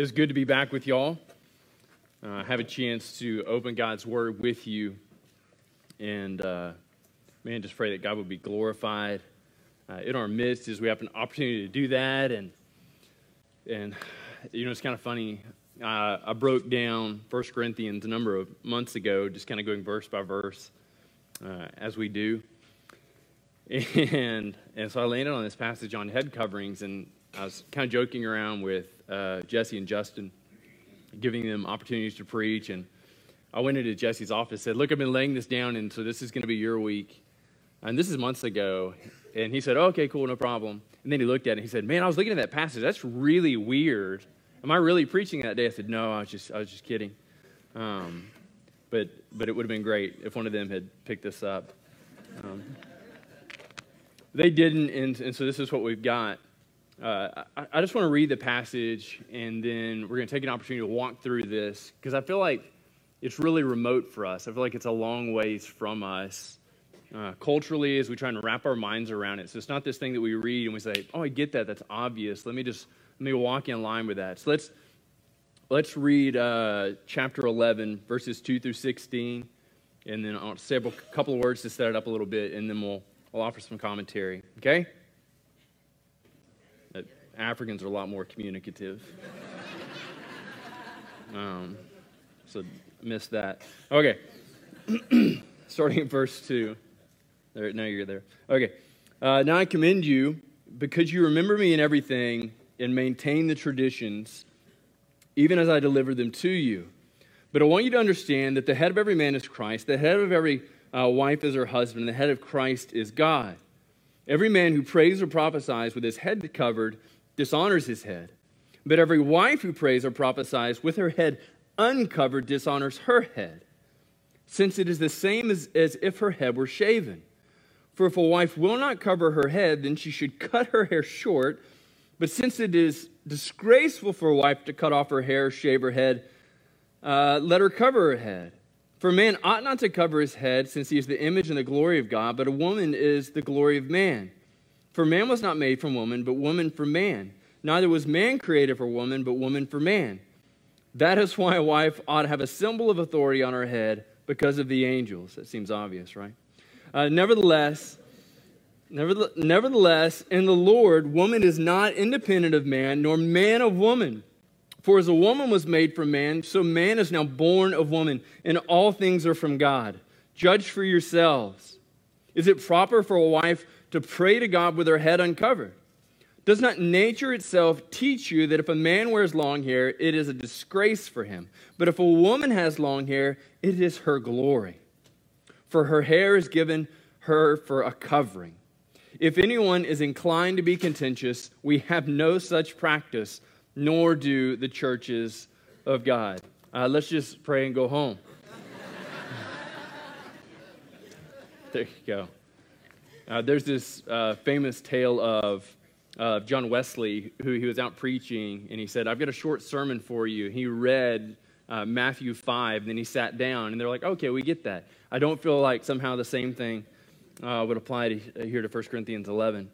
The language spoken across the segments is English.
It's good to be back with y'all. Uh, have a chance to open God's Word with you. And uh, man, just pray that God would be glorified uh, in our midst as we have an opportunity to do that. And, and you know, it's kind of funny. Uh, I broke down 1 Corinthians a number of months ago, just kind of going verse by verse uh, as we do. And, and so I landed on this passage on head coverings, and I was kind of joking around with uh, Jesse and Justin, giving them opportunities to preach. And I went into Jesse's office, and said, "Look, I've been laying this down, and so this is going to be your week." And this is months ago. And he said, "Okay, cool, no problem." And then he looked at it and he said, "Man, I was looking at that passage. That's really weird. Am I really preaching that day?" I said, "No, I was just, I was just kidding." Um, but, but it would have been great if one of them had picked this up. Um, they didn't, and, and so this is what we've got. Uh, I, I, just want to read the passage and then we're going to take an opportunity to walk through this because I feel like it's really remote for us. I feel like it's a long ways from us uh, culturally as we try and wrap our minds around it. So it's not this thing that we read and we say, oh, I get that. That's obvious. Let me just let me walk in line with that. So let's, let's read uh, chapter 11, verses 2 through 16. And then I'll say a couple of words to set it up a little bit and then we'll, we'll offer some commentary. Okay? Africans are a lot more communicative. um, so missed that. Okay. Starting at verse 2. There, now you're there. Okay. Uh, now I commend you because you remember me in everything and maintain the traditions, even as I deliver them to you. But I want you to understand that the head of every man is Christ, the head of every uh, wife is her husband, and the head of Christ is God. Every man who prays or prophesies with his head covered dishonors his head. But every wife who prays or prophesies with her head uncovered dishonors her head, since it is the same as, as if her head were shaven. For if a wife will not cover her head, then she should cut her hair short. But since it is disgraceful for a wife to cut off her hair, shave her head, uh, let her cover her head. For man ought not to cover his head, since he is the image and the glory of God, but a woman is the glory of man. For man was not made from woman, but woman from man. Neither was man created for woman, but woman for man. That is why a wife ought to have a symbol of authority on her head because of the angels. That seems obvious, right? Uh, nevertheless, nevertheless, in the Lord, woman is not independent of man, nor man of woman. For as a woman was made from man, so man is now born of woman, and all things are from God. Judge for yourselves. Is it proper for a wife to pray to God with her head uncovered? Does not nature itself teach you that if a man wears long hair, it is a disgrace for him? But if a woman has long hair, it is her glory. For her hair is given her for a covering. If anyone is inclined to be contentious, we have no such practice, nor do the churches of God. Uh, let's just pray and go home. there you go. Uh, there's this uh, famous tale of uh, John Wesley, who he was out preaching, and he said, I've got a short sermon for you. He read uh, Matthew 5, and then he sat down, and they're like, okay, we get that. I don't feel like somehow the same thing uh, would apply to, uh, here to 1 Corinthians 11.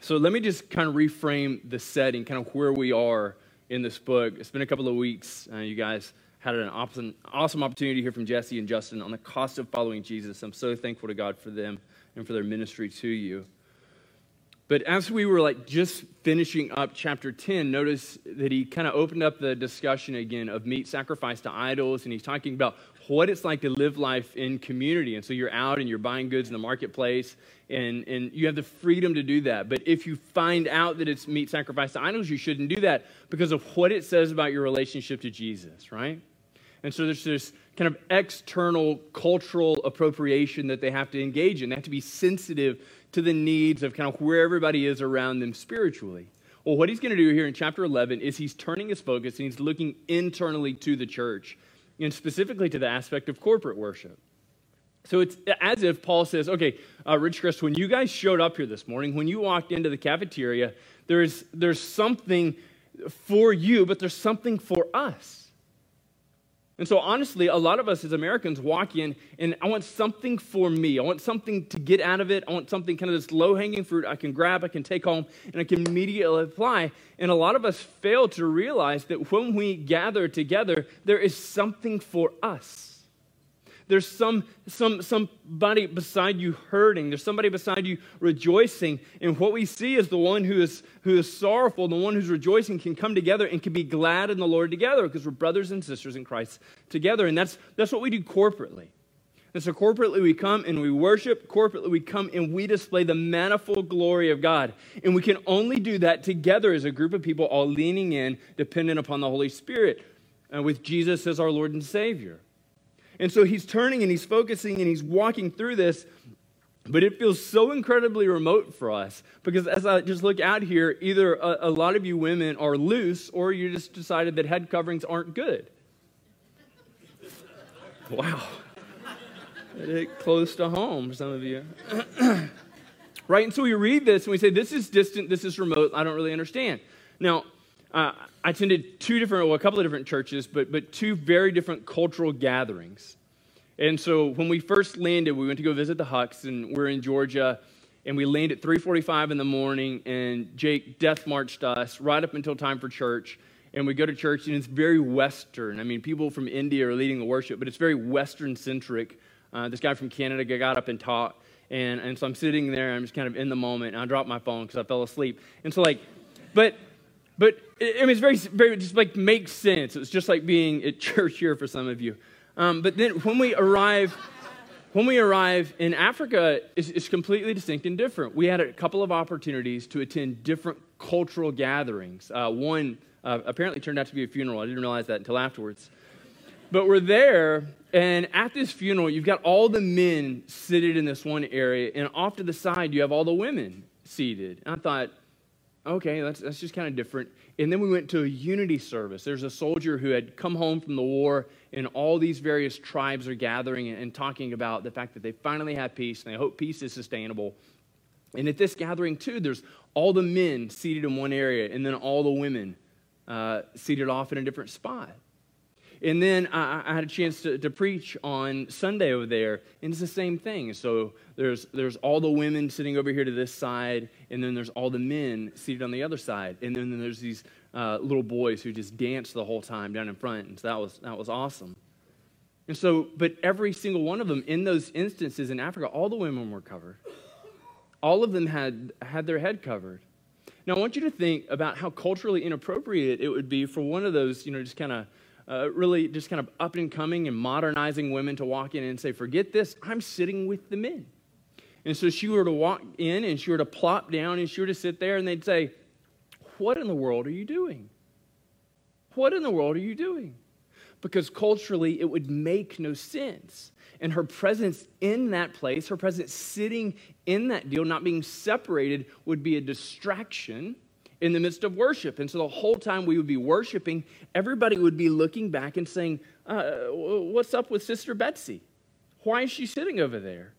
So let me just kind of reframe the setting, kind of where we are in this book. It's been a couple of weeks. you guys had an awesome, awesome opportunity to hear from Jesse and Justin on the cost of following Jesus. I'm so thankful to God for them and for their ministry to you. But as we were like just finishing up chapter 10, notice that he kind of opened up the discussion again of meat sacrificed to idols, and he's talking about what it's like to live life in community. And so you're out and you're buying goods in the marketplace, and, and you have the freedom to do that. But if you find out that it's meat sacrificed to idols, you shouldn't do that because of what it says about your relationship to Jesus, right? And so there's this kind of external cultural appropriation that they have to engage in. They have to be sensitive to the needs of kind of where everybody is around them spiritually. Well, what he's going to do here in chapter 11 is he's turning his focus and he's looking internally to the church, and specifically to the aspect of corporate worship. So it's as if Paul says, okay, uh, Ridgecrest, when you guys showed up here this morning, when you walked into the cafeteria, there's, there's something for you, but there's something for us. And so, honestly, a lot of us as Americans walk in and I want something for me. I want something to get out of it. I want something kind of this low hanging fruit I can grab, I can take home, and I can immediately apply. And a lot of us fail to realize that when we gather together, there is something for us. There's some, some, somebody beside you hurting. There's somebody beside you rejoicing. And what we see is the one who is, who is sorrowful, the one who's rejoicing can come together and can be glad in the Lord together because we're brothers and sisters in Christ together. And that's, that's what we do corporately. And so corporately we come and we worship. Corporately we come and we display the manifold glory of God. And we can only do that together as a group of people all leaning in, dependent upon the Holy Spirit, uh, with Jesus as our Lord and Savior. And so he's turning and he's focusing and he's walking through this. But it feels so incredibly remote for us because as I just look out here, either a, a lot of you women are loose or you just decided that head coverings aren't good. Wow. It close to home for some of you. right? And so we read this and we say, this is distant, this is remote, I don't really understand. Now, uh, I attended two different, well, a couple of different churches, but, but two very different cultural gatherings. And so when we first landed, we went to go visit the Hucks, and we're in Georgia, and we landed at 3.45 in the morning, and Jake death marched us right up until time for church. And we go to church, and it's very Western. I mean, people from India are leading the worship, but it's very Western-centric. Uh, this guy from Canada got up and taught, and, and so I'm sitting there, I'm just kind of in the moment, and I dropped my phone because I fell asleep. And so, like, but but I mean, it's very, very just like makes sense. It's just like being at church here for some of you. Um, but then when we arrive, when we arrive in Africa, it's, it's, completely distinct and different. We had a couple of opportunities to attend different cultural gatherings. Uh, one uh, apparently turned out to be a funeral. I didn't realize that until afterwards. But we're there, and at this funeral, you've got all the men seated in this one area, and off to the side, you have all the women seated. And I thought, okay, that's, that's just kind of different. And then we went to a unity service. There's a soldier who had come home from the war, and all these various tribes are gathering and, talking about the fact that they finally have peace, and they hope peace is sustainable. And at this gathering, too, there's all the men seated in one area, and then all the women uh, seated off in a different spot. And then I, I had a chance to, to, preach on Sunday over there, and it's the same thing. So there's, there's all the women sitting over here to this side, and then there's all the men seated on the other side. And then, then there's these uh, little boys who just dance the whole time down in front. And so that was, that was awesome. And so, but every single one of them in those instances in Africa, all the women were covered. All of them had, had their head covered. Now, I want you to think about how culturally inappropriate it would be for one of those, you know, just kind of uh, really just kind of up and coming and modernizing women to walk in and say, Forget this, I'm sitting with the men. And so she were to walk in and she were to plop down and she were to sit there and they'd say, What in the world are you doing? What in the world are you doing? Because culturally, it would make no sense. And her presence in that place, her presence sitting in that deal, not being separated, would be a distraction in the midst of worship. And so the whole time we would be worshiping, everybody would be looking back and saying, uh, What's up with Sister Betsy? Why is she sitting over there?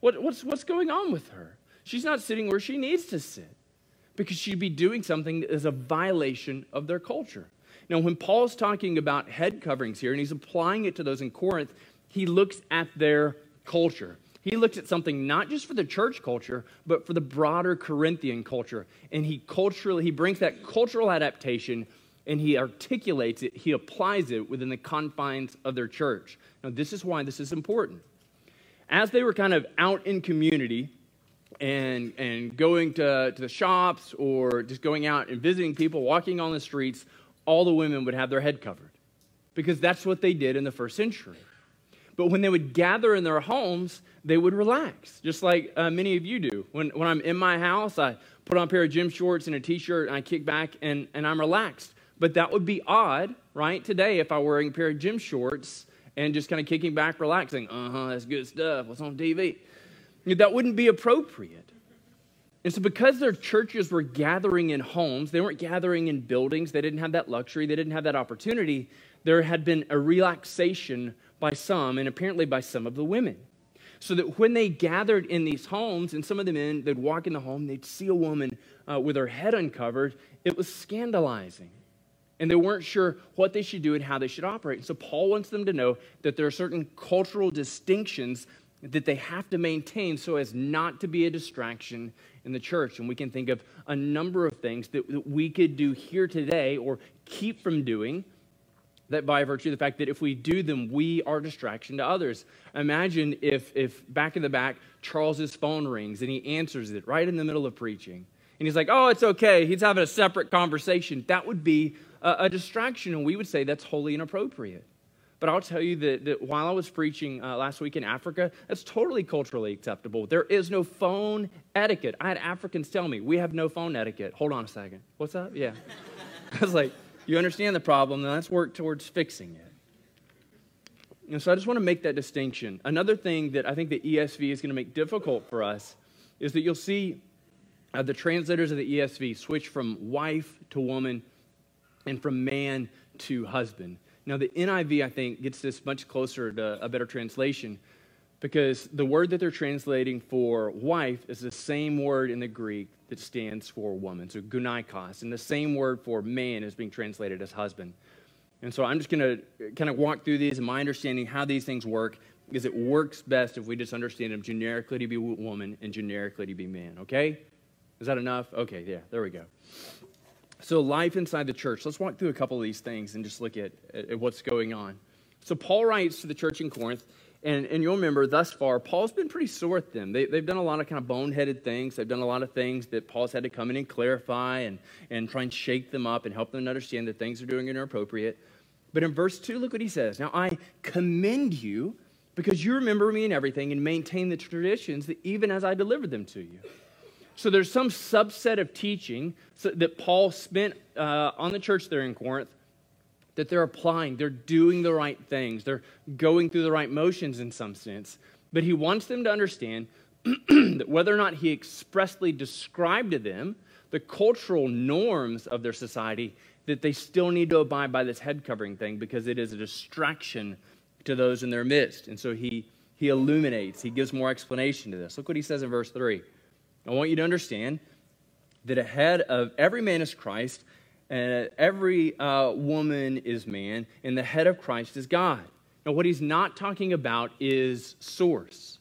What, what's, what's going on with her? She's not sitting where she needs to sit because she'd be doing something that is a violation of their culture. Now, when Paul's talking about head coverings here and he's applying it to those in Corinth, he looks at their culture. He looked at something not just for the church culture, but for the broader Corinthian culture. And he culturally, he brings that cultural adaptation and he articulates it, he applies it within the confines of their church. Now, this is why this is important. As they were kind of out in community and, and going to, to the shops or just going out and visiting people, walking on the streets, all the women would have their head covered because that's what they did in the first century. But when they would gather in their homes, they would relax, just like uh, many of you do. When, when I'm in my house, I put on a pair of gym shorts and a t shirt, and I kick back and, and I'm relaxed. But that would be odd, right, today if I were wearing a pair of gym shorts and just kind of kicking back, relaxing. Uh huh, that's good stuff. What's on TV? That wouldn't be appropriate. And so, because their churches were gathering in homes, they weren't gathering in buildings, they didn't have that luxury, they didn't have that opportunity, there had been a relaxation by some, and apparently by some of the women. So that when they gathered in these homes, and some of the men, they'd walk in the home, they'd see a woman uh, with her head uncovered, it was scandalizing. and they weren't sure what they should do and how they should operate. So Paul wants them to know that there are certain cultural distinctions that they have to maintain so as not to be a distraction in the church. And we can think of a number of things that, that we could do here today or keep from doing that by virtue of the fact that if we do them, we are distraction to others. Imagine if, if back in the back, Charles's phone rings and he answers it right in the middle of preaching. And he's like, oh, it's okay. He's having a separate conversation. That would be a, a distraction, and we would say that's wholly inappropriate. But I'll tell you that, that while I was preaching uh, last week in Africa, that's totally culturally acceptable. There is no phone etiquette. I had Africans tell me, we have no phone etiquette. Hold on a second. What's up? Yeah. I was like, you understand the problem, then let's work towards fixing it. And so I just want to make that distinction. Another thing that I think the ESV is going to make difficult for us is that you'll see uh, the translators of the ESV switch from wife to woman and from man to husband. Now, the NIV, I think, gets this much closer to a better translation because the word that they're translating for wife is the same word in the Greek that stands for woman, so gunaikos, and the same word for man is being translated as husband. And so I'm just going to kind of walk through these and my understanding how these things work is it works best if we just understand them generically to be woman and generically to be man, okay? Is that enough? Okay, yeah, there we go. So, life inside the church. Let's walk through a couple of these things and just look at, at what's going on. So, Paul writes to the church in Corinth, and, and you'll remember thus far, Paul's been pretty sore at them. They, they've done a lot of kind of boneheaded things. They've done a lot of things that Paul's had to come in and clarify and, and try and shake them up and help them understand that things are doing inappropriate. But in verse 2, look what he says. Now, I commend you because you remember me in everything and maintain the traditions that even as I delivered them to you. So there's some subset of teaching that Paul spent uh, on the church there in Corinth that they're applying. They're doing the right things. They're going through the right motions in some sense. But he wants them to understand that whether or not he expressly described to them the cultural norms of their society, that they still need to abide by this head covering thing because it is a distraction to those in their midst. And so he, he illuminates, he gives more explanation to this. Look what he says in verse 3. I want you to understand that ahead of every man is Christ, and every uh, woman is man, and the head of Christ is God. Now, what he's not talking about is source.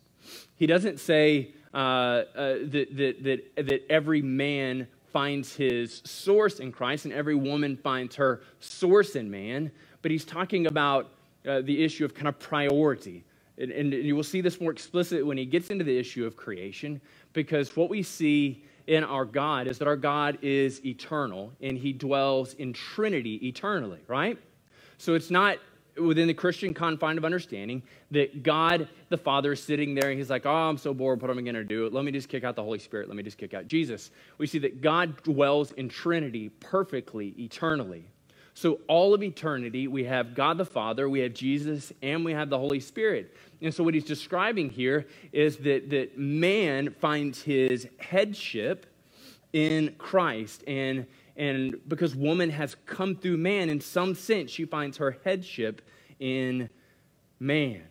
He doesn't say uh, uh, that, that, that, that every man finds his source in Christ and every woman finds her source in man, but he's talking about uh, the issue of kind of priority. And, and, you will see this more explicit when he gets into the issue of creation, because what we see in our God is that our God is eternal and he dwells in Trinity eternally, right? So it's not within the Christian confine of understanding that God the Father is sitting there and he's like, oh, I'm so bored. What am I going to do? Let me just kick out the Holy Spirit. Let me just kick out Jesus. We see that God dwells in Trinity perfectly, eternally. So, all of eternity, we have God the Father, we have Jesus, and we have the Holy Spirit. And so, what he's describing here is that, that man finds his headship in Christ. And, and because woman has come through man, in some sense, she finds her headship in man.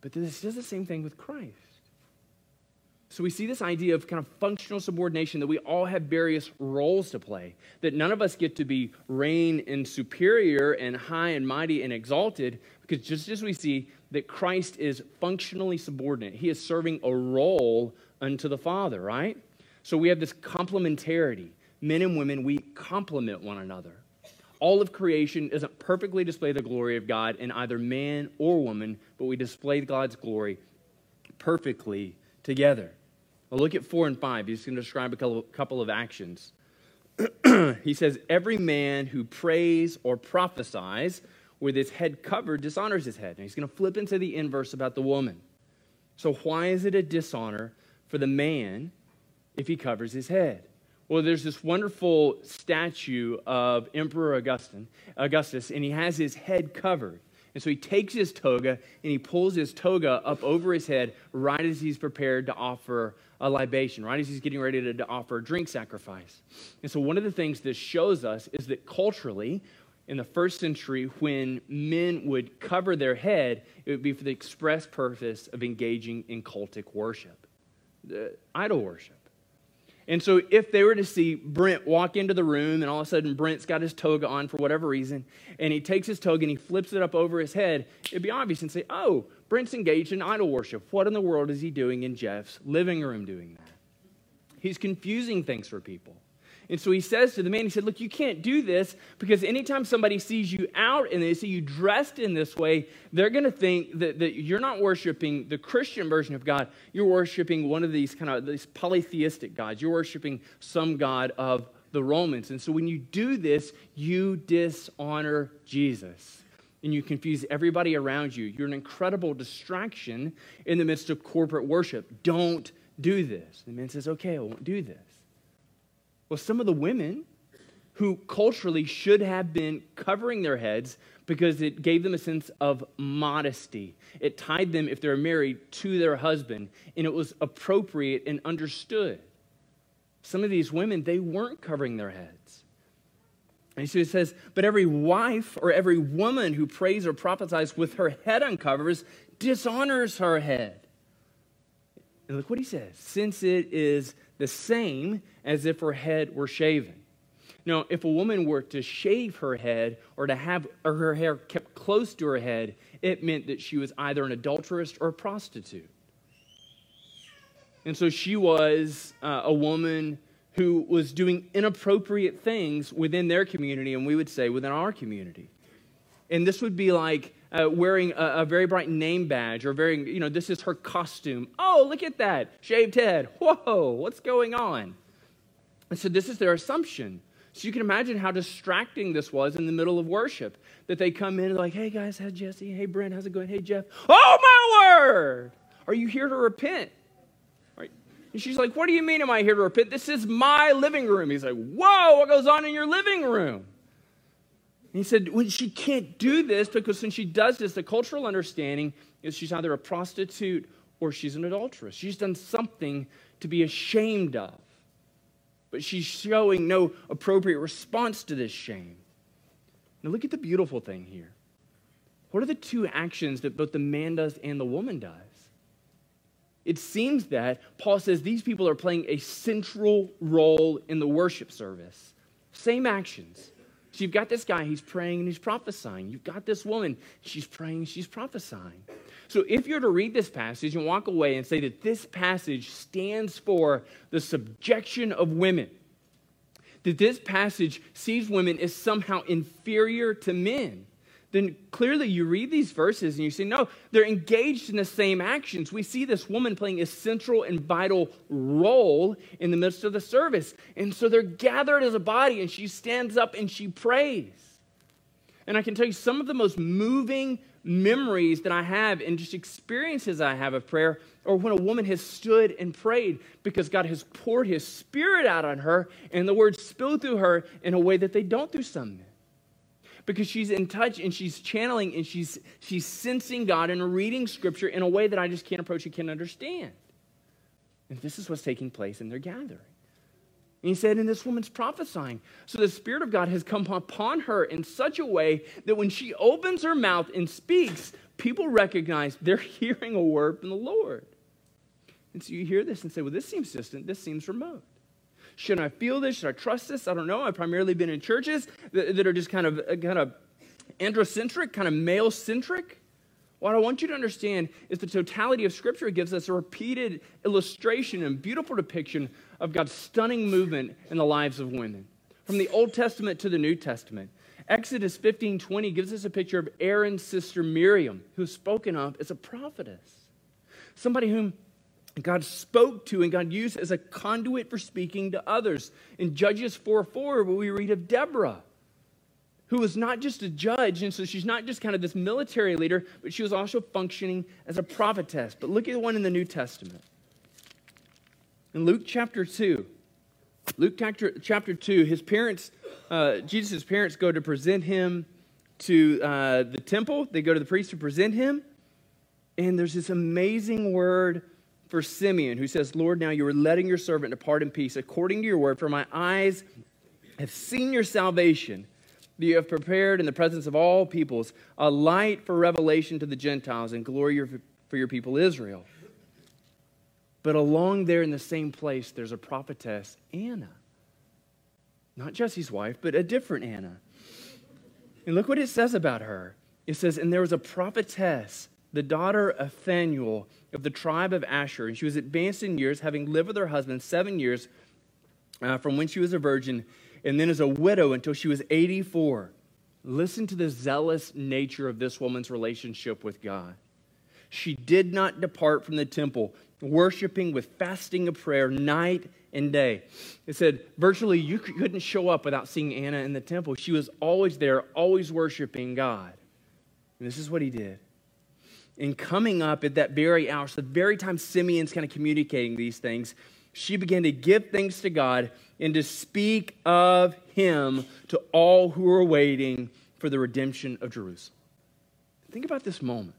But this does the same thing with Christ. So we see this idea of kind of functional subordination that we all have various roles to play, that none of us get to be reign and superior and high and mighty and exalted, because just as we see that Christ is functionally subordinate, he is serving a role unto the Father, right? So we have this complementarity. Men and women, we complement one another. All of creation doesn't perfectly display the glory of God in either man or woman, but we display God's glory perfectly together. Well, look at four and five. He's going to describe a couple of actions. he says, Every man who prays or prophesies with his head covered dishonors his head. And he's going to flip into the inverse about the woman. So, why is it a dishonor for the man if he covers his head? Well, there's this wonderful statue of Emperor Augustine, Augustus, and he has his head covered. And so he takes his toga and he pulls his toga up over his head right as he's prepared to offer a libation, right as he's getting ready to, to offer a drink sacrifice. And so one of the things this shows us is that culturally, in the first century, when men would cover their head, it would be for the express purpose of engaging in cultic worship, idol worship. And so, if they were to see Brent walk into the room and all of a sudden Brent's got his toga on for whatever reason, and he takes his toga and he flips it up over his head, it'd be obvious and say, Oh, Brent's engaged in idol worship. What in the world is he doing in Jeff's living room doing that? He's confusing things for people. And so he says to the man, he said, Look, you can't do this because anytime somebody sees you out and they see you dressed in this way, they're going to think that, that you're not worshiping the Christian version of God. You're worshiping one of these kind of these polytheistic gods. You're worshiping some god of the Romans. And so when you do this, you dishonor Jesus and you confuse everybody around you. You're an incredible distraction in the midst of corporate worship. Don't do this. The man says, Okay, I won't do this. Well, some of the women who culturally should have been covering their heads because it gave them a sense of modesty. It tied them, if they're married, to their husband, and it was appropriate and understood. Some of these women, they weren't covering their heads. And so it says, But every wife or every woman who prays or prophesies with her head uncovers dishonors her head. And look what he says since it is the same as if her head were shaven. Now, if a woman were to shave her head or to have her hair kept close to her head, it meant that she was either an adulteress or a prostitute. And so she was uh, a woman who was doing inappropriate things within their community, and we would say within our community. And this would be like uh, wearing a, a, very bright name badge or very, you know, this is her costume. Oh, look at that, shaved head. Whoa, what's going on? And so this is their assumption. So you can imagine how distracting this was in the middle of worship. That they come in and like, hey guys, how's Jesse? Hey Brent, how's it going? Hey Jeff. Oh my word! Are you here to repent? Right? And she's like, what do you mean am I here to repent? This is my living room. He's like, whoa, what goes on in your living room? He said, well, she can't do this because when she does this, the cultural understanding is she's either a prostitute or she's an adulteress. She's done something to be ashamed of but she's showing no appropriate response to this shame. Now, look at the beautiful thing here. What are the two actions that both the man does and the woman does? It seems that Paul says these people are playing a central role in the worship service. Same actions. So you've got this guy, he's praying and he's prophesying. You've got this woman, she's praying, she's prophesying. So if you're to read this passage and walk away and say that this passage stands for the subjection of women, that this passage sees women as somehow inferior to men, then clearly you read these verses and you say, no, they're engaged in the same actions. We see this woman playing a central and vital role in the midst of the service. And so they're gathered as a body and she stands up and she prays. And I can tell you some of the most moving memories that I have and just experiences I have of prayer or when a woman has stood and prayed because God has poured his spirit out on her and the words spill through her in a way that they don't through some men because she's in touch and she's channeling and she's, she's sensing God and reading scripture in a way that I just can't approach and can't understand. And this is what's taking place in their gathering. And he said, and this woman's prophesying. So the Spirit of God has come upon her in such a way that when she opens her mouth and speaks, people recognize they're hearing a word from the Lord. And so you hear this and say, well, this seems distant, this seems remote. Should I feel this? Should I trust this? I don't know. I've primarily been in churches that, that are just kind of kind of androcentric, kind of male centric. What I want you to understand is the totality of Scripture gives us a repeated illustration and beautiful depiction of God's stunning movement in the lives of women. From the Old Testament to the New Testament. Exodus 15 20 gives us a picture of Aaron's sister Miriam, who's spoken of as a prophetess. Somebody whom God spoke to and God used as a conduit for speaking to others. In Judges 4 4, we read of Deborah, who was not just a judge, and so she's not just kind of this military leader, but she was also functioning as a prophetess. But look at the one in the New Testament. In Luke chapter 2, Luke chapter, chapter 2, his parents, uh, Jesus' parents go to present him to uh, the temple. They go to the priest to present him. And there's this amazing word for Simeon, who says, Lord, now you are letting your servant depart in peace according to your word, for my eyes have seen your salvation that you have prepared in the presence of all peoples, a light for revelation to the Gentiles and glory for your people Israel. But along there in the same place, there's a prophetess, Anna. Not Jesse's wife, but a different Anna. And look what it says about her. It says, And there was a prophetess, the daughter of Phanuel of the tribe of Asher. And she was advanced in years, having lived with her husband seven years uh, from when she was a virgin, and then as a widow until she was 84. Listen to the zealous nature of this woman's relationship with God. She did not depart from the temple, worshiping with fasting and prayer night and day. It said virtually you couldn't show up without seeing Anna in the temple. She was always there, always worshiping God. And this is what he did. In coming up at that very hour, so the very time Simeon's kind of communicating these things, she began to give thanks to God and to speak of him to all who were waiting for the redemption of Jerusalem. Think about this moment.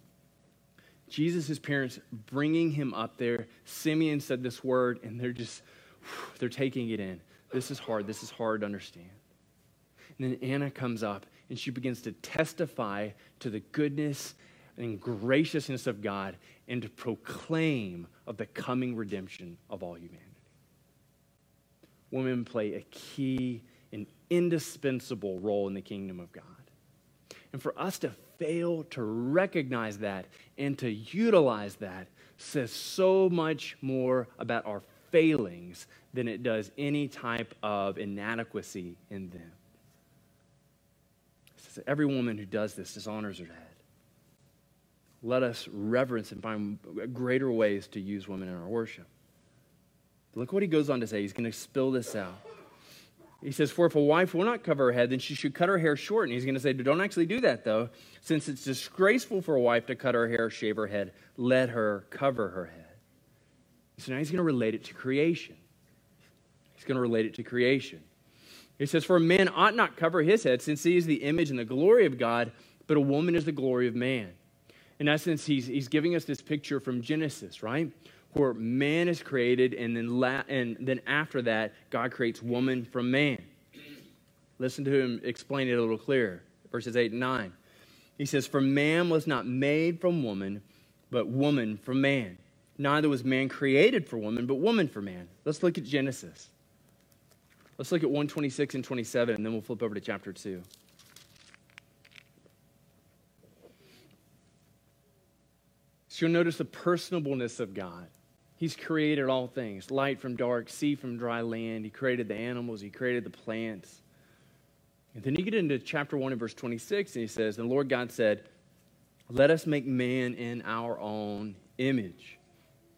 Jesus, his parents, bringing him up there. Simeon said this word, and they're just, they're taking it in. This is hard. This is hard to understand. And then Anna comes up, and she begins to testify to the goodness and graciousness of God and to proclaim of the coming redemption of all humanity women play a key and indispensable role in the kingdom of God. And for us to fail to recognize that and to utilize that says so much more about our failings than it does any type of inadequacy in them. Every woman who does this dishonors her dad. Let us reverence and find greater ways to use women in our worship. Look what he goes on to say. He's going to spill this out. He says, For if a wife will not cover her head, then she should cut her hair short. And he's going to say, Don't actually do that, though. Since it's disgraceful for a wife to cut her hair, shave her head, let her cover her head. So now he's going to relate it to creation. He's going to relate it to creation. He says, For a man ought not cover his head, since he is the image and the glory of God, but a woman is the glory of man. In essence, he's, he's giving us this picture from Genesis, right? where man is created, and then, la- and then after that, God creates woman from man. Listen to him explain it a little clearer. Verses 8 and 9. He says, For man was not made from woman, but woman from man. Neither was man created for woman, but woman for man. Let's look at Genesis. Let's look at 126 and 27, and then we'll flip over to chapter 2. So you'll notice the personableness of God. He's created all things light from dark, sea from dry land. He created the animals, He created the plants. And then you get into chapter 1 and verse 26, and he says, And the Lord God said, Let us make man in our own image,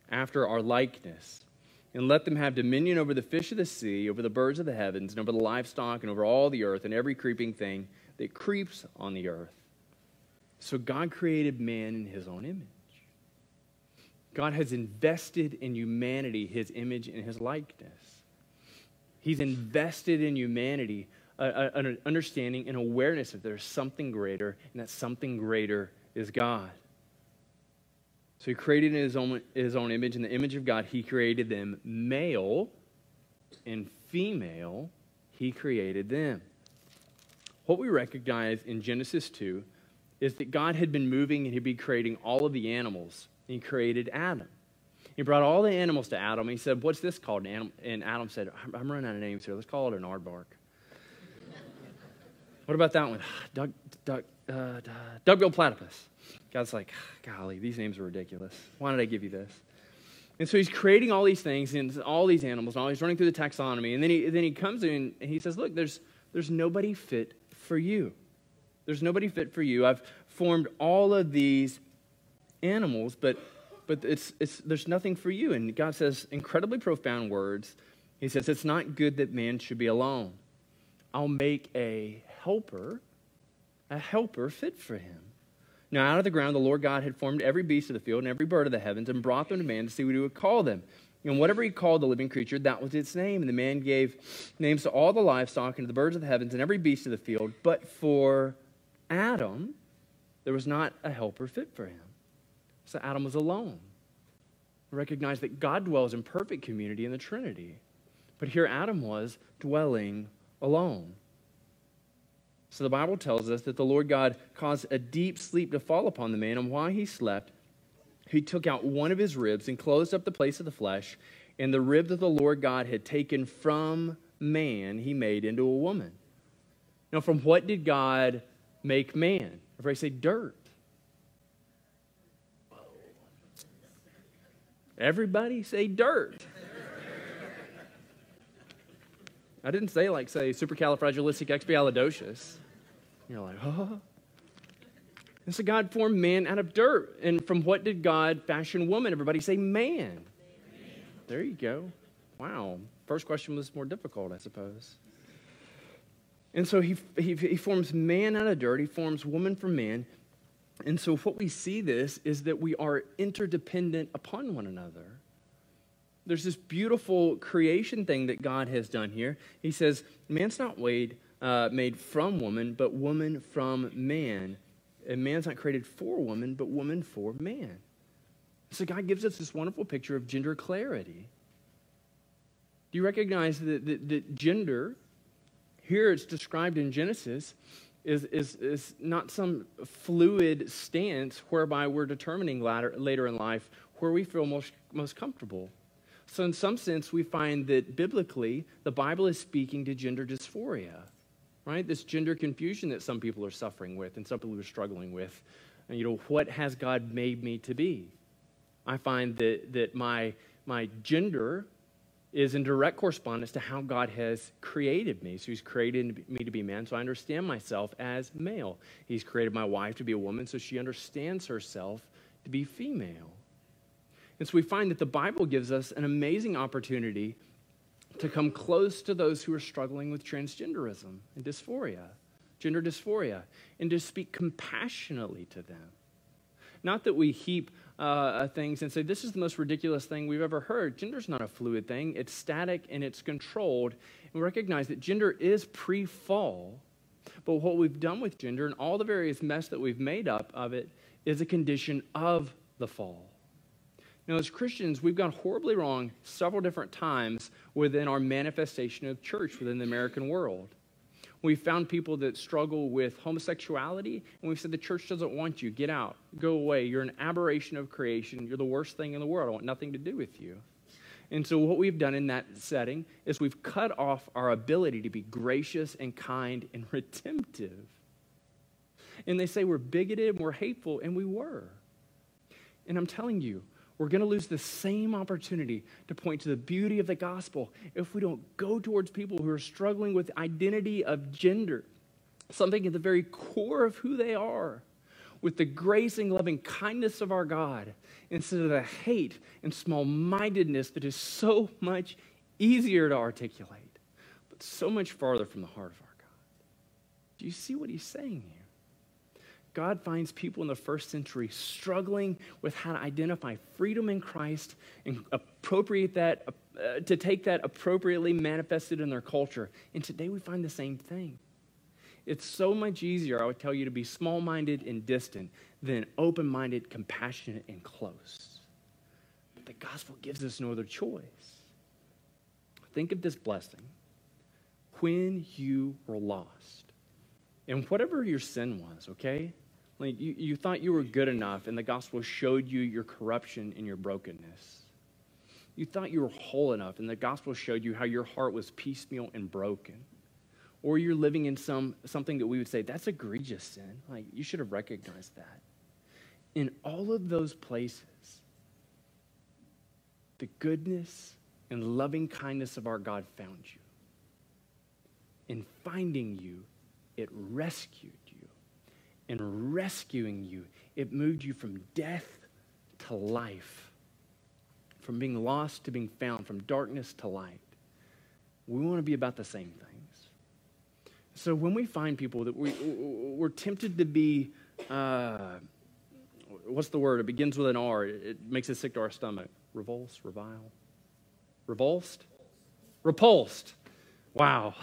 after our likeness, and let them have dominion over the fish of the sea, over the birds of the heavens, and over the livestock, and over all the earth, and every creeping thing that creeps on the earth. So God created man in his own image. God has invested in humanity his image and his likeness. He's invested in humanity an understanding and awareness that there's something greater, and that something greater is God. So he created in his own, his own image, in the image of God, he created them male and female, he created them. What we recognize in Genesis 2 is that God had been moving and he'd be creating all of the animals he created Adam. He brought all the animals to Adam. He said, What's this called? And Adam said, I'm running out of names here. Let's call it an aardvark. what about that one? Doug, Doug, uh, Duckbill platypus. God's like, Golly, these names are ridiculous. Why did I give you this? And so he's creating all these things and all these animals, and all he's running through the taxonomy. And then he, then he comes in and he says, Look, there's, there's nobody fit for you. There's nobody fit for you. I've formed all of these animals, but, but it's, it's, there's nothing for you. And God says incredibly profound words. He says, It's not good that man should be alone. I'll make a helper, a helper fit for him. Now, out of the ground, the Lord God had formed every beast of the field and every bird of the heavens and brought them to man to see what he would call them. And whatever he called the living creature, that was its name. And the man gave names to all the livestock and to the birds of the heavens and every beast of the field. But for Adam, there was not a helper fit for him. So Adam was alone. Recognize that God dwells in perfect community in the Trinity. But here Adam was dwelling alone. So the Bible tells us that the Lord God caused a deep sleep to fall upon the man, and while he slept, he took out one of his ribs and closed up the place of the flesh, and the rib that the Lord God had taken from man, he made into a woman. Now, from what did God make man? Everybody say dirt. Everybody say dirt. I didn't say like say supercalifragilisticexpialidocious. You're like, oh. And so God formed man out of dirt. And from what did God fashion woman? Everybody say man. man. There you go. Wow. First question was more difficult, I suppose. And so he, he, he forms man out of dirt, he forms woman from man. And so what we see this is that we are interdependent upon one another. There's this beautiful creation thing that God has done here. He says, man's not made, uh, made from woman, but woman from man. And man's not created for woman, but woman for man. So God gives us this wonderful picture of gender clarity. Do you recognize that, that, that gender, here it's described in Genesis, is, is, is not some fluid stance whereby we're determining later, later in life where we feel most, most comfortable. So, in some sense, we find that biblically, the Bible is speaking to gender dysphoria right? This gender confusion that some people are suffering with and some people are struggling with. And, you know, what has God made me to be? I find that, that my, my gender is in direct correspondence to how God has created me. So He's created me to be man, so I understand myself as male. He's created my wife to be a woman, so she understands herself to be female. And so we find that the Bible gives us an amazing opportunity to come close to those who are struggling with transgenderism and dysphoria, gender dysphoria, and to speak compassionately to them. Not that we heap uh, things and say, this is the most ridiculous thing we've ever heard. Gender's not a fluid thing, it's static and it's controlled. And we recognize that gender is pre fall. But what we've done with gender and all the various mess that we've made up of it is a condition of the fall. Now, as Christians, we've gone horribly wrong several different times within our manifestation of church within the American world. We've found people that struggle with homosexuality, and we've said the church doesn't want you. Get out. Go away. You're an aberration of creation. You're the worst thing in the world. I want nothing to do with you. And so, what we've done in that setting is we've cut off our ability to be gracious and kind and redemptive. And they say we're bigoted and we're hateful, and we were. And I'm telling you, we're going to lose the same opportunity to point to the beauty of the gospel if we don't go towards people who are struggling with identity of gender, something at the very core of who they are, with the grace and loving kindness of our God, instead of the hate and small mindedness that is so much easier to articulate, but so much farther from the heart of our God. Do you see what he's saying here? God finds people in the first century struggling with how to identify freedom in Christ and appropriate that, uh, to take that appropriately manifested in their culture. And today we find the same thing. It's so much easier, I would tell you, to be small minded and distant than open minded, compassionate, and close. But the gospel gives us no other choice. Think of this blessing. When you were lost, and whatever your sin was, okay? Like you, you thought you were good enough, and the gospel showed you your corruption and your brokenness. You thought you were whole enough, and the gospel showed you how your heart was piecemeal and broken. Or you're living in some something that we would say that's egregious sin. Like you should have recognized that. In all of those places, the goodness and loving kindness of our God found you. In finding you, it rescued and rescuing you. It moved you from death to life, from being lost to being found, from darkness to light. We want to be about the same things. So when we find people that we, we're tempted to be, uh, what's the word? It begins with an R. It makes us sick to our stomach. Revulsed, revile, revulsed, repulsed. Wow.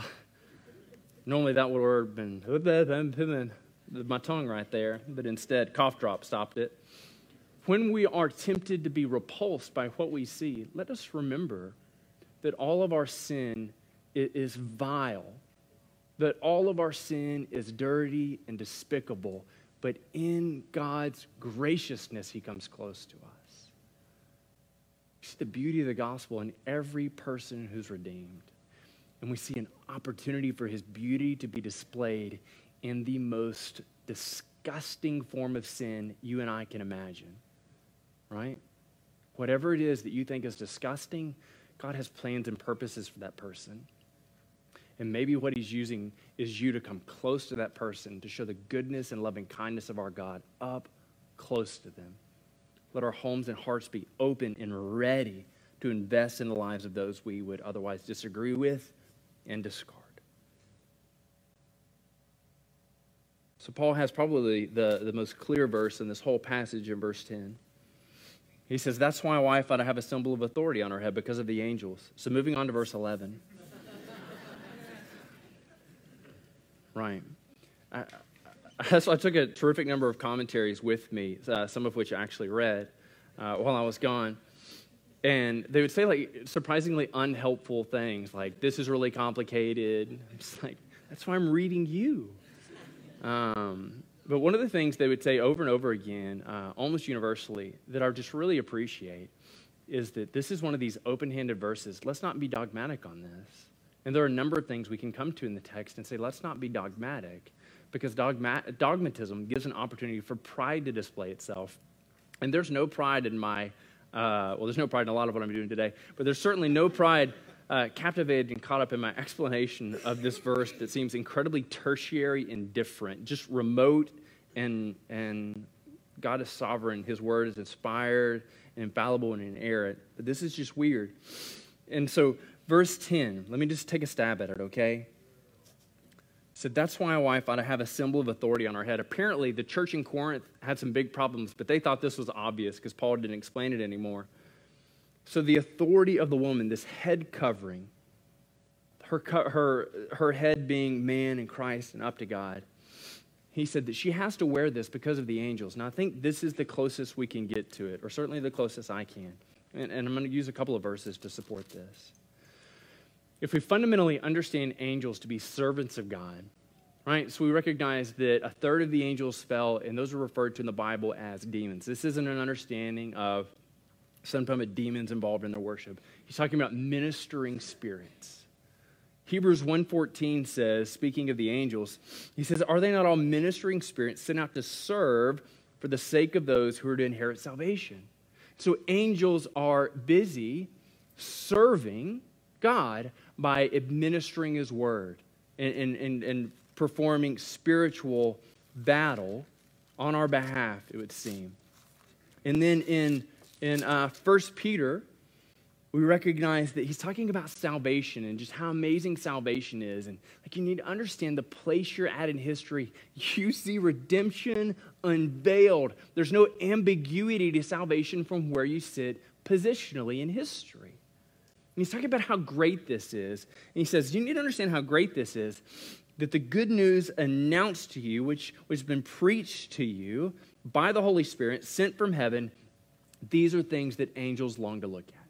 Normally that word would have been my tongue right there, but instead, cough drop stopped it. When we are tempted to be repulsed by what we see, let us remember that all of our sin is vile, that all of our sin is dirty and despicable, but in God's graciousness, He comes close to us. We see the beauty of the gospel in every person who's redeemed. And we see an opportunity for his beauty to be displayed in the most disgusting form of sin you and I can imagine. Right? Whatever it is that you think is disgusting, God has plans and purposes for that person. And maybe what he's using is you to come close to that person to show the goodness and loving kindness of our God up close to them. Let our homes and hearts be open and ready to invest in the lives of those we would otherwise disagree with and discard. So, Paul has probably the, the most clear verse in this whole passage in verse 10. He says, That's why wife ought to have a symbol of authority on her head because of the angels. So, moving on to verse 11. right. I, I, so I took a terrific number of commentaries with me, uh, some of which I actually read uh, while I was gone. And they would say, like, surprisingly unhelpful things, like, this is really complicated. I'm just like, that's why I'm reading you. Um, but one of the things they would say over and over again, uh, almost universally, that I just really appreciate is that this is one of these open handed verses. Let's not be dogmatic on this. And there are a number of things we can come to in the text and say, let's not be dogmatic, because dogma- dogmatism gives an opportunity for pride to display itself. And there's no pride in my uh, well, there's no pride in a lot of what I'm doing today, but there's certainly no pride uh, captivated and caught up in my explanation of this verse that seems incredibly tertiary and different, just remote, and, and God is sovereign. His word is inspired and infallible and inerrant. But this is just weird. And so, verse 10, let me just take a stab at it, okay? said that's why a wife ought to have a symbol of authority on her head. Apparently, the church in Corinth had some big problems, but they thought this was obvious because Paul didn't explain it anymore. So, the authority of the woman, this head covering, her, her, her head being man and Christ and up to God, he said that she has to wear this because of the angels. Now, I think this is the closest we can get to it, or certainly the closest I can. And, and I'm going to use a couple of verses to support this if we fundamentally understand angels to be servants of God, right? So we recognize that a third of the angels fell, and those are referred to in the Bible as demons. This isn't an understanding of some type of demons involved in their worship. He's talking about ministering spirits. Hebrews 1:14 says, speaking of the angels, he says, "Are they not all ministering spirits sent out to serve for the sake of those who are to inherit salvation?" So angels are busy serving God by administering his word and, and, and, and performing spiritual battle on our behalf, it would seem. And then in, in uh, 1 Peter, we recognize that he's talking about salvation and just how amazing salvation is. And like you need to understand the place you're at in history. You see redemption unveiled. There's no ambiguity to salvation from where you sit positionally in history. And he's talking about how great this is. And he says, You need to understand how great this is that the good news announced to you, which has been preached to you by the Holy Spirit, sent from heaven, these are things that angels long to look at.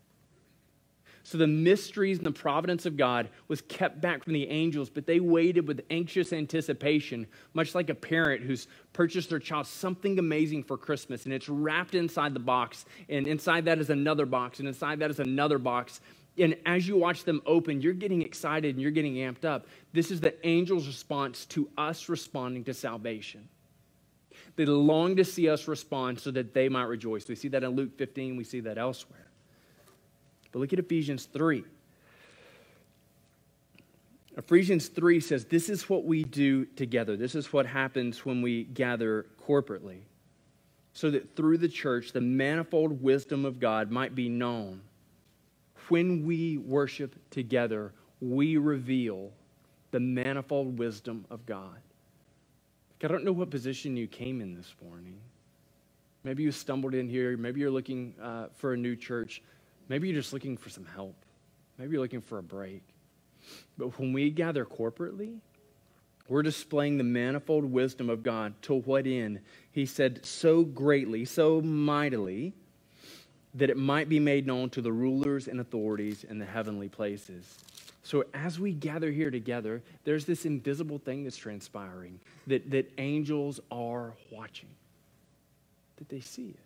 So the mysteries and the providence of God was kept back from the angels, but they waited with anxious anticipation, much like a parent who's purchased their child something amazing for Christmas, and it's wrapped inside the box, and inside that is another box, and inside that is another box. And as you watch them open, you're getting excited and you're getting amped up. This is the angel's response to us responding to salvation. They long to see us respond so that they might rejoice. We see that in Luke 15, we see that elsewhere. But look at Ephesians 3. Ephesians 3 says, This is what we do together. This is what happens when we gather corporately, so that through the church, the manifold wisdom of God might be known when we worship together, we reveal the manifold wisdom of God. I don't know what position you came in this morning. Maybe you stumbled in here. Maybe you're looking uh, for a new church. Maybe you're just looking for some help. Maybe you're looking for a break. But when we gather corporately, we're displaying the manifold wisdom of God. To what end? He said, so greatly, so mightily that it might be made known to the rulers and authorities in the heavenly places. So, as we gather here together, there's this invisible thing that's transpiring that, that angels are watching, that they see it.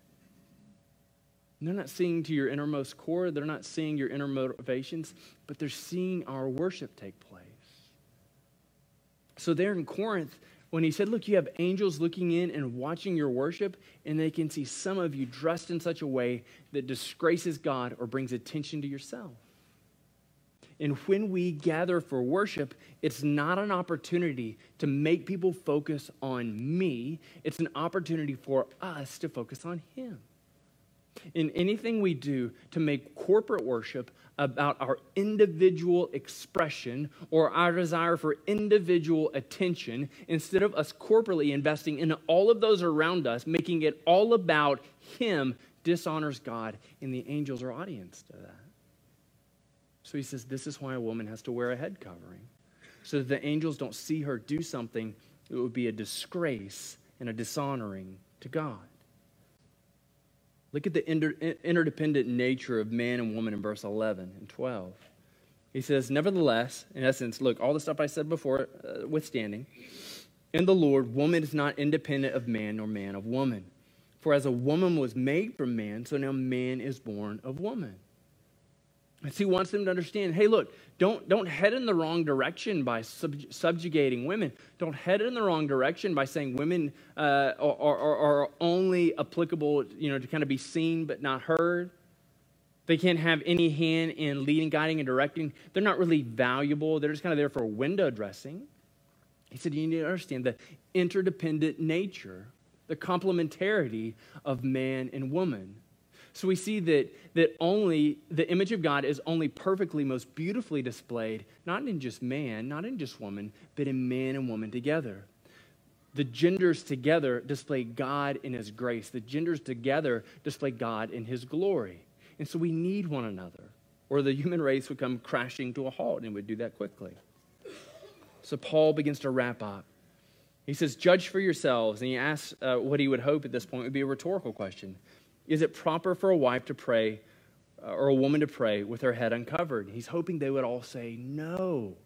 they're not seeing to your innermost core, they're not seeing your inner motivations, but they're seeing our worship take place. So, there in Corinth, when he said, Look, you have angels looking in and watching your worship, and they can see some of you dressed in such a way that disgraces God or brings attention to yourself. And when we gather for worship, it's not an opportunity to make people focus on me, it's an opportunity for us to focus on Him in anything we do to make corporate worship about our individual expression or our desire for individual attention instead of us corporately investing in all of those around us, making it all about Him, dishonors God, and the angels are audience to that. So he says, This is why a woman has to wear a head covering, so that the angels don't see her do something that would be a disgrace and a dishonoring to God. Look at the inter- interdependent nature of man and woman in verse 11 and 12. He says, Nevertheless, in essence, look, all the stuff I said before, uh, withstanding, in the Lord, woman is not independent of man nor man of woman. For as a woman was made from man, so now man is born of woman. And so he wants them to understand hey, look, don't, don't head in the wrong direction by sub- subjugating women. Don't head in the wrong direction by saying women uh, are, are, are only applicable you know, to kind of be seen but not heard. They can't have any hand in leading, guiding, and directing. They're not really valuable. They're just kind of there for window dressing. He said, You need to understand the interdependent nature, the complementarity of man and woman. So we see that, that only the image of God is only perfectly, most beautifully displayed, not in just man, not in just woman, but in man and woman together. The genders together display God in his grace. The genders together display God in his glory. And so we need one another, or the human race would come crashing to a halt and would do that quickly. So Paul begins to wrap up. He says, Judge for yourselves. And he asks uh, what he would hope at this point would be a rhetorical question is it proper for a wife to pray uh, or a woman to pray with her head uncovered? He's hoping they would all say no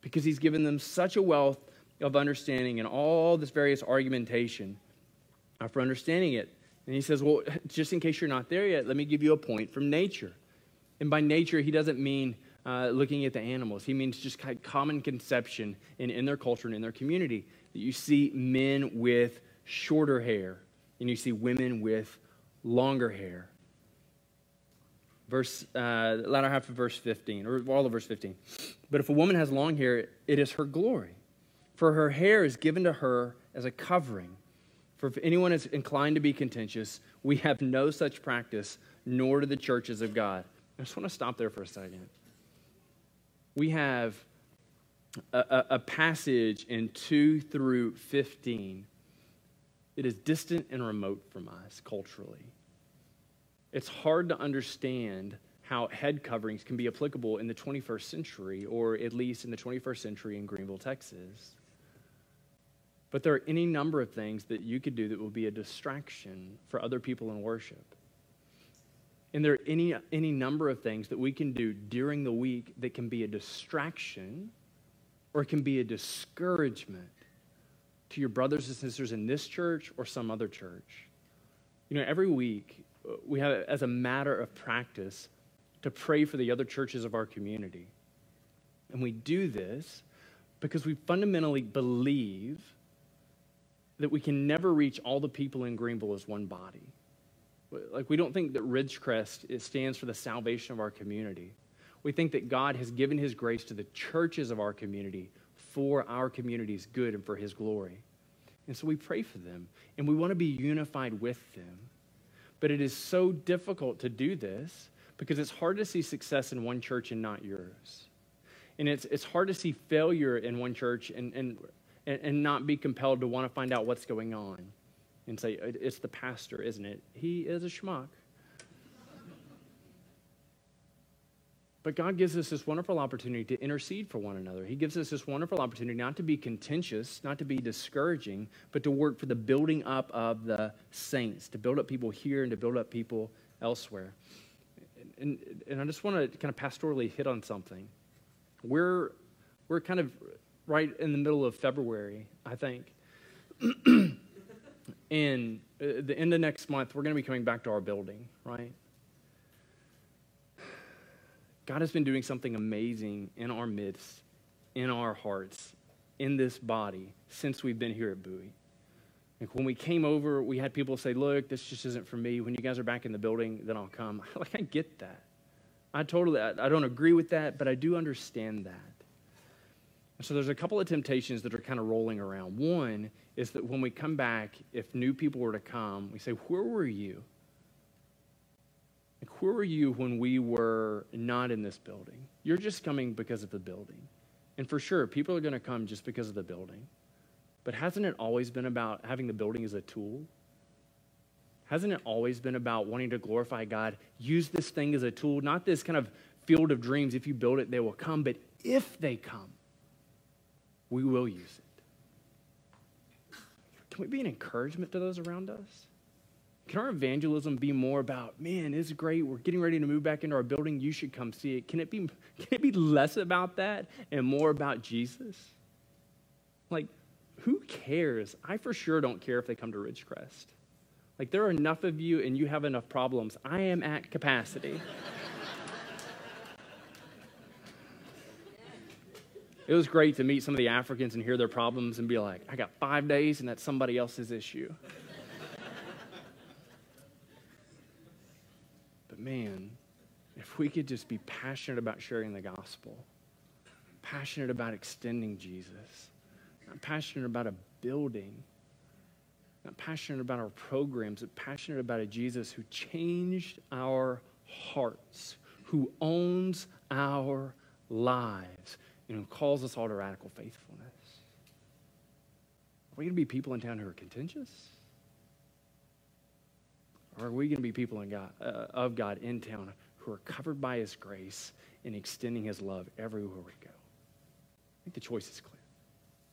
because he's given them such a wealth of understanding and all this various argumentation uh, for understanding it. And he says, Well, just in case you're not there yet, let me give you a point from nature. And by nature, he doesn't mean uh, looking at the animals, he means just kind of common conception in, in their culture and in their community. That you see men with shorter hair, and you see women with longer hair. Verse, uh, latter half of verse 15, or all of verse 15. But if a woman has long hair, it is her glory. For her hair is given to her as a covering. For if anyone is inclined to be contentious, we have no such practice, nor do the churches of God. I just want to stop there for a second. We have a, a, a passage in 2 through 15 it is distant and remote from us culturally. It's hard to understand how head coverings can be applicable in the 21st century, or at least in the 21st century in Greenville, Texas. But there are any number of things that you could do that will be a distraction for other people in worship. And there are any, any number of things that we can do during the week that can be a distraction or can be a discouragement to your brothers and sisters in this church or some other church. You know, every week uh, we have, as a matter of practice, to pray for the other churches of our community. And we do this because we fundamentally believe that we can never reach all the people in Greenville as one body. Like, we don't think that Ridgecrest stands for the salvation of our community. We think that God has given his grace to the churches of our community for our community's good and for his glory. And so we pray for them and we want to be unified with them. But it is so difficult to do this because it's hard to see success in one church and not yours. And it's, it's hard to see failure in one church and, and, and not be compelled to want to find out what's going on and say, it's the pastor, isn't it? He is a schmuck. But God gives us this wonderful opportunity to intercede for one another. He gives us this wonderful opportunity not to be contentious, not to be discouraging, but to work for the building up of the saints, to build up people here and to build up people elsewhere. And, and I just want to kind of pastorally hit on something. We're, we're kind of right in the middle of February, I think. And uh, the end of next month, we're going to be coming back to our building, right? God has been doing something amazing in our midst, in our hearts, in this body since we've been here at Bowie. Like when we came over, we had people say, Look, this just isn't for me. When you guys are back in the building, then I'll come. Like, I get that. I totally, I don't agree with that, but I do understand that. And so there's a couple of temptations that are kind of rolling around. One is that when we come back, if new people were to come, we say, Where were you? Like, where were you when we were not in this building? You're just coming because of the building. And for sure, people are going to come just because of the building. But hasn't it always been about having the building as a tool? Hasn't it always been about wanting to glorify God? Use this thing as a tool, not this kind of field of dreams. If you build it, they will come. But if they come, we will use it. Can we be an encouragement to those around us? Can our evangelism be more about, man, it's great. We're getting ready to move back into our building. You should come see it. Can it be, can it be less about that and more about Jesus? Like, who cares? I for sure don't care if they come to Ridgecrest. Like, there are enough of you and you have enough problems. I am at capacity. it was great to meet some of the Africans and hear their problems and be like, I got five days and that's somebody else's issue. Man, if we could just be passionate about sharing the gospel, passionate about extending Jesus, not passionate about a building, not passionate about our programs, but passionate about a Jesus who changed our hearts, who owns our lives, and who calls us all to radical faithfulness. Are we going to be people in town who are contentious? Are we going to be people in God, uh, of God in town who are covered by His grace and extending His love everywhere we go? I think the choice is clear.